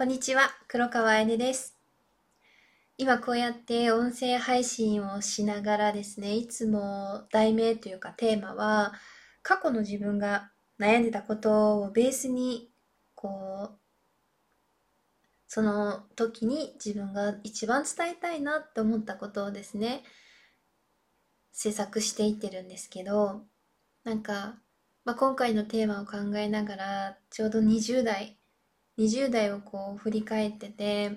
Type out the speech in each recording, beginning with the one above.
こんにちは、黒川あねです。今こうやって音声配信をしながらですね、いつも題名というかテーマは、過去の自分が悩んでたことをベースに、こう、その時に自分が一番伝えたいなって思ったことをですね、制作していってるんですけど、なんか、まあ、今回のテーマを考えながら、ちょうど20代20代をこう振り返ってて、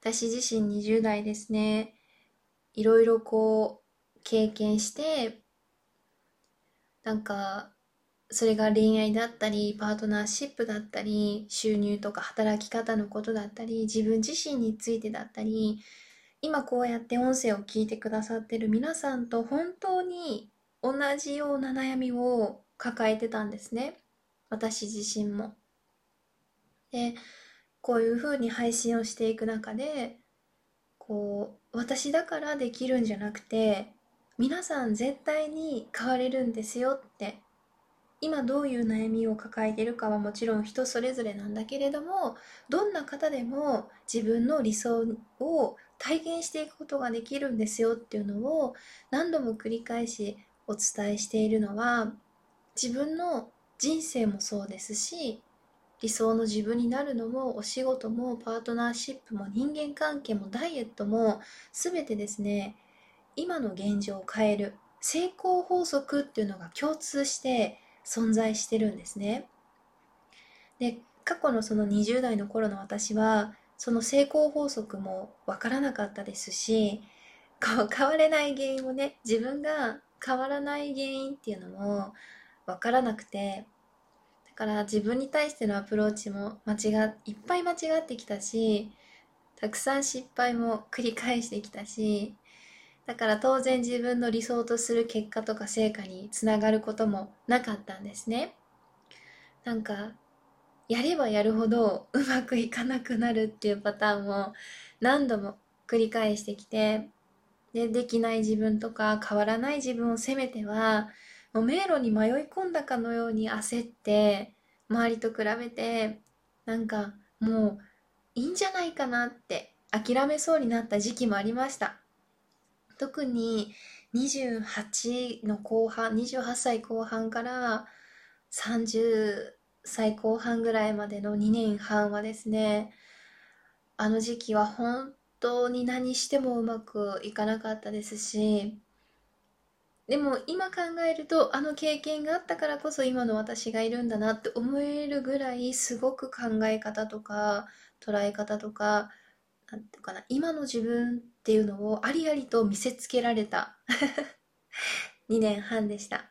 私自身20代ですね、いろいろこう経験して、なんか、それが恋愛だったり、パートナーシップだったり、収入とか働き方のことだったり、自分自身についてだったり、今こうやって音声を聞いてくださってる皆さんと本当に同じような悩みを抱えてたんですね。私自身も。でこういうふうに配信をしていく中でこう私だからできるんじゃなくて皆さん絶対に変われるんですよって今どういう悩みを抱えているかはもちろん人それぞれなんだけれどもどんな方でも自分の理想を体現していくことができるんですよっていうのを何度も繰り返しお伝えしているのは自分の人生もそうですし理想の自分になるのもお仕事もパートナーシップも人間関係もダイエットも全てですね今の現状を変える成功法則っていうのが共通して存在してるんですね。で過去のその20代の頃の私はその成功法則もわからなかったですし変われない原因もね自分が変わらない原因っていうのもわからなくてから自分に対してのアプローチも間違いっぱい間違ってきたしたくさん失敗も繰り返してきたしだから当然自分の理想とする結果とか成果につながることもなかったんですね。なんかやればやるほどうまくいかなくなるっていうパターンを何度も繰り返してきてでできない自分とか変わらない自分を責めてはもう迷路に迷い込んだかのように焦って周りと比べてなんかもういいんじゃないかなって諦めそうになった時期もありました。特に28の後半28歳後半から30歳後半ぐらいまでの2年半はですねあの時期は本当に何してもうまくいかなかったですしでも今考えるとあの経験があったからこそ今の私がいるんだなって思えるぐらいすごく考え方とか捉え方とかなんていうかな今の自分っていうのをありありと見せつけられた 2年半でした。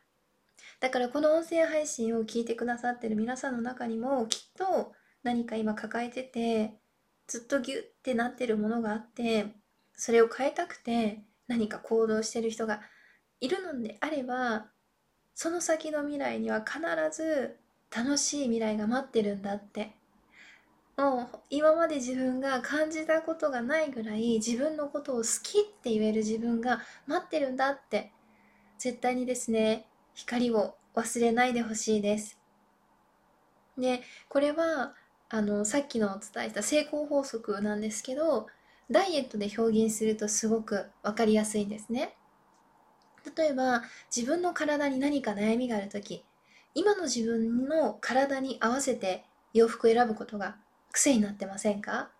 だからこの音声配信を聞いてくださってる皆さんの中にもきっと何か今抱えててずっとギュッてなってるものがあってそれを変えたくて何か行動してる人がいるのであればその先の未来には必ず楽しい未来が待ってるんだって。もう今まで自分が感じたことがないぐらい自分のことを好きって言える自分が待ってるんだって。絶対にですね光を忘れないでほしいです。でこれはあのさっきのお伝えした成功法則なんですけどダイエットで表現するとすごく分かりやすいんですね。例えば自分の体に何か悩みがある時今の自分の体に合わせて洋服を選ぶことが癖になってませんか？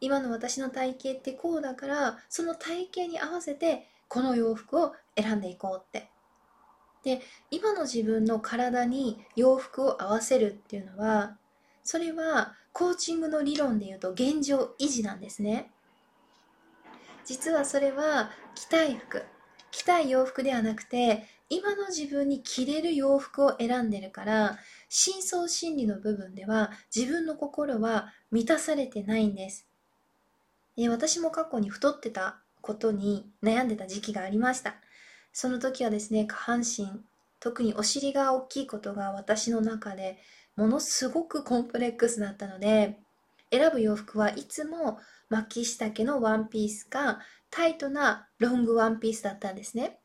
今の私の体型ってこうだからその体型に合わせてこの洋服を選んでいこうって。で今の自分の体に洋服を合わせるっていうのはそれはコーチングの理論で言うと現状維持なんですね。実はそれは着たい服。たい洋服ではなくて今の自分に着れる洋服を選んでるから深層心理の部分では自分の心は満たされてないんです。私も過去に太ってたことに悩んでた時期がありました。その時はですね下半身特にお尻が大きいことが私の中でものすごくコンプレックスだったので選ぶ洋服はいつも巻き下丈のワンピースかタイトなロングワンピースだったんですね。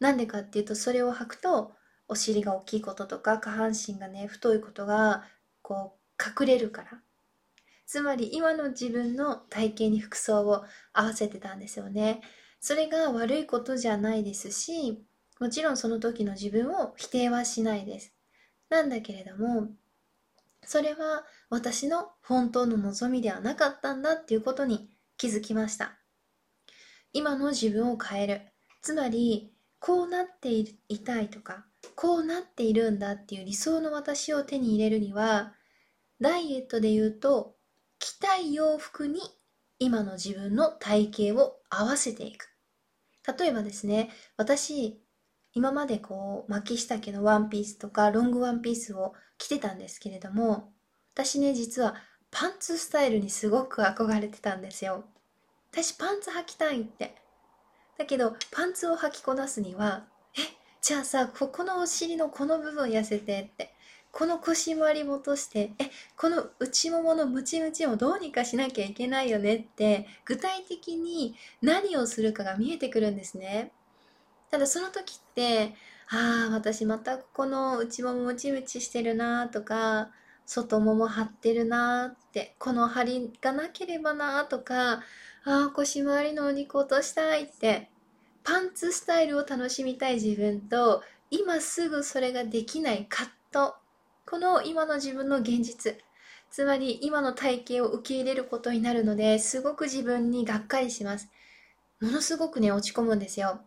なんでかっていうとそれを履くとお尻が大きいこととか下半身がね太いことがこう隠れるからつまり今の自分の体型に服装を合わせてたんですよね。それが悪いことじゃないですし、もちろんその時の自分を否定はしないです。なんだけれども、それは私の本当の望みではなかったんだっていうことに気づきました。今の自分を変える。つまり、こうなっていたいとか、こうなっているんだっていう理想の私を手に入れるには、ダイエットで言うと、着たい洋服に今の自分の体型を合わせていく。例えばですね、私、今までこう、巻き下着のワンピースとかロングワンピースを着てたんですけれども、私ね、実はパンツスタイルにすごく憧れてたんですよ。私パンツ履きたいって。だけど、パンツを履きこなすには、え、じゃあさ、ここのお尻のこの部分痩せてって。この腰回りも落として、え、この内もものムチムチをどうにかしなきゃいけないよねって、具体的に何をするかが見えてくるんですね。ただその時って、ああ、私またここの内ももムチムチしてるなとか、外もも張ってるなって、この張りがなければなとか、ああ、腰回りのお肉落としたいって、パンツスタイルを楽しみたい自分と、今すぐそれができない葛藤。この今の自分の現実。つまり今の体型を受け入れることになるので、すごく自分にがっかりします。ものすごくね、落ち込むんですよ。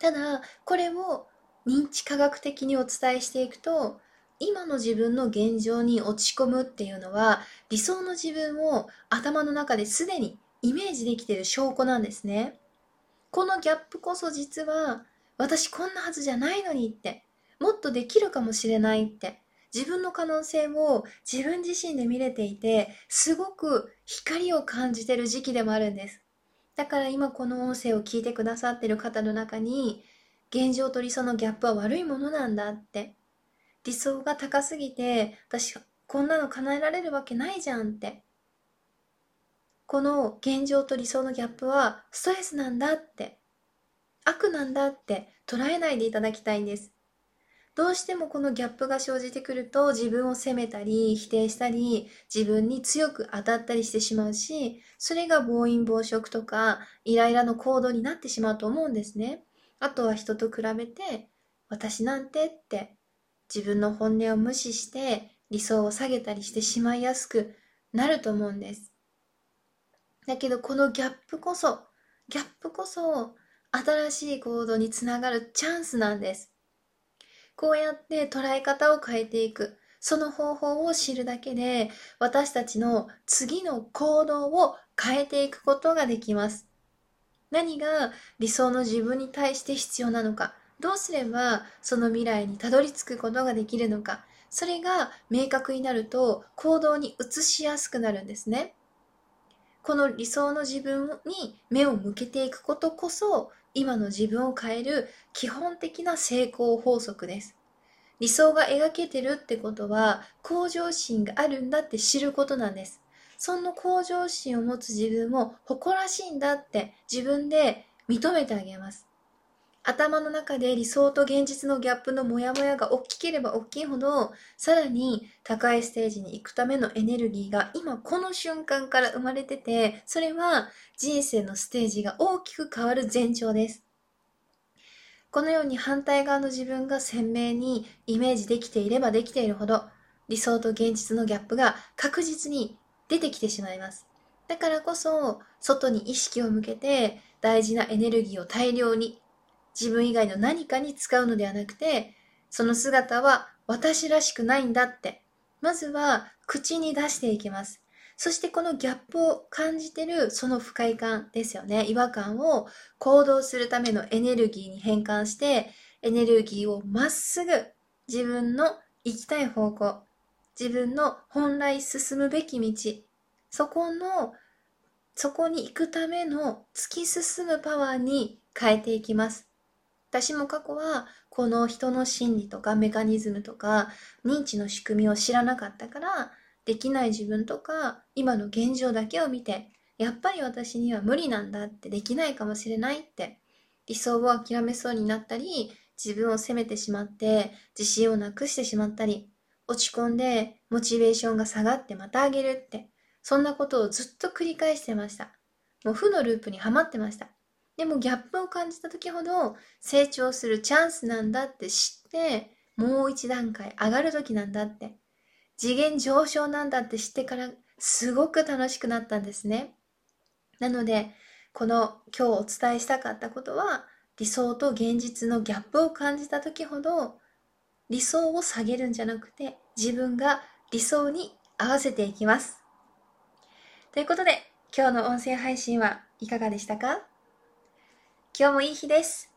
ただ、これを認知科学的にお伝えしていくと、今の自分の現状に落ち込むっていうのは、理想の自分を頭の中ですでにイメージできてる証拠なんですね。このギャップこそ実は、私こんなはずじゃないのにって、もっとできるかもしれないって、自分の可能性を自分自身で見れていて、すごく光を感じてる時期でもあるんです。だから今この音声を聞いてくださってる方の中に、現状と理想のギャップは悪いものなんだって。理想が高すぎて、私こんなの叶えられるわけないじゃんって。この現状と理想のギャップはストレスなんだって。悪なんだって捉えないでいただきたいんです。どうしてもこのギャップが生じてくると自分を責めたり否定したり自分に強く当たったりしてしまうしそれが暴飲暴食とかイライラの行動になってしまうと思うんですね。あとは人と比べて私なんてって自分の本音を無視して理想を下げたりしてしまいやすくなると思うんです。だけどこのギャップこそギャップこそ新しい行動につながるチャンスなんです。こうやって捉え方を変えていく。その方法を知るだけで私たちの次の行動を変えていくことができます。何が理想の自分に対して必要なのか、どうすればその未来にたどり着くことができるのか、それが明確になると行動に移しやすくなるんですね。この理想の自分に目を向けていくことこそ今の自分を変える基本的な成功法則です。理想が描けてるってことは向上心があるんだって知ることなんです。その向上心を持つ自分も誇らしいんだって自分で認めてあげます。頭の中で理想と現実のギャップのモヤモヤが大きければ大きいほど、さらに高いステージに行くためのエネルギーが今この瞬間から生まれてて、それは人生のステージが大きく変わる前兆です。このように反対側の自分が鮮明にイメージできていればできているほど、理想と現実のギャップが確実に出てきてしまいます。だからこそ、外に意識を向けて大事なエネルギーを大量に自分以外の何かに使うのではなくて、その姿は私らしくないんだって、まずは口に出していきます。そしてこのギャップを感じてるその不快感ですよね。違和感を行動するためのエネルギーに変換して、エネルギーをまっすぐ自分の行きたい方向、自分の本来進むべき道、そこの、そこに行くための突き進むパワーに変えていきます。私も過去はこの人の心理とかメカニズムとか認知の仕組みを知らなかったからできない自分とか今の現状だけを見てやっぱり私には無理なんだってできないかもしれないって理想を諦めそうになったり自分を責めてしまって自信をなくしてしまったり落ち込んでモチベーションが下がってまた上げるってそんなことをずっと繰り返してました。もう負のループにはまってました。でもギャップを感じた時ほど成長するチャンスなんだって知って、もう一段階上がる時なんだって、次元上昇なんだって知ってからすごく楽しくなったんですね。なので、この今日お伝えしたかったことは、理想と現実のギャップを感じた時ほど、理想を下げるんじゃなくて、自分が理想に合わせていきます。ということで、今日の音声配信はいかがでしたか？今日もいい日です。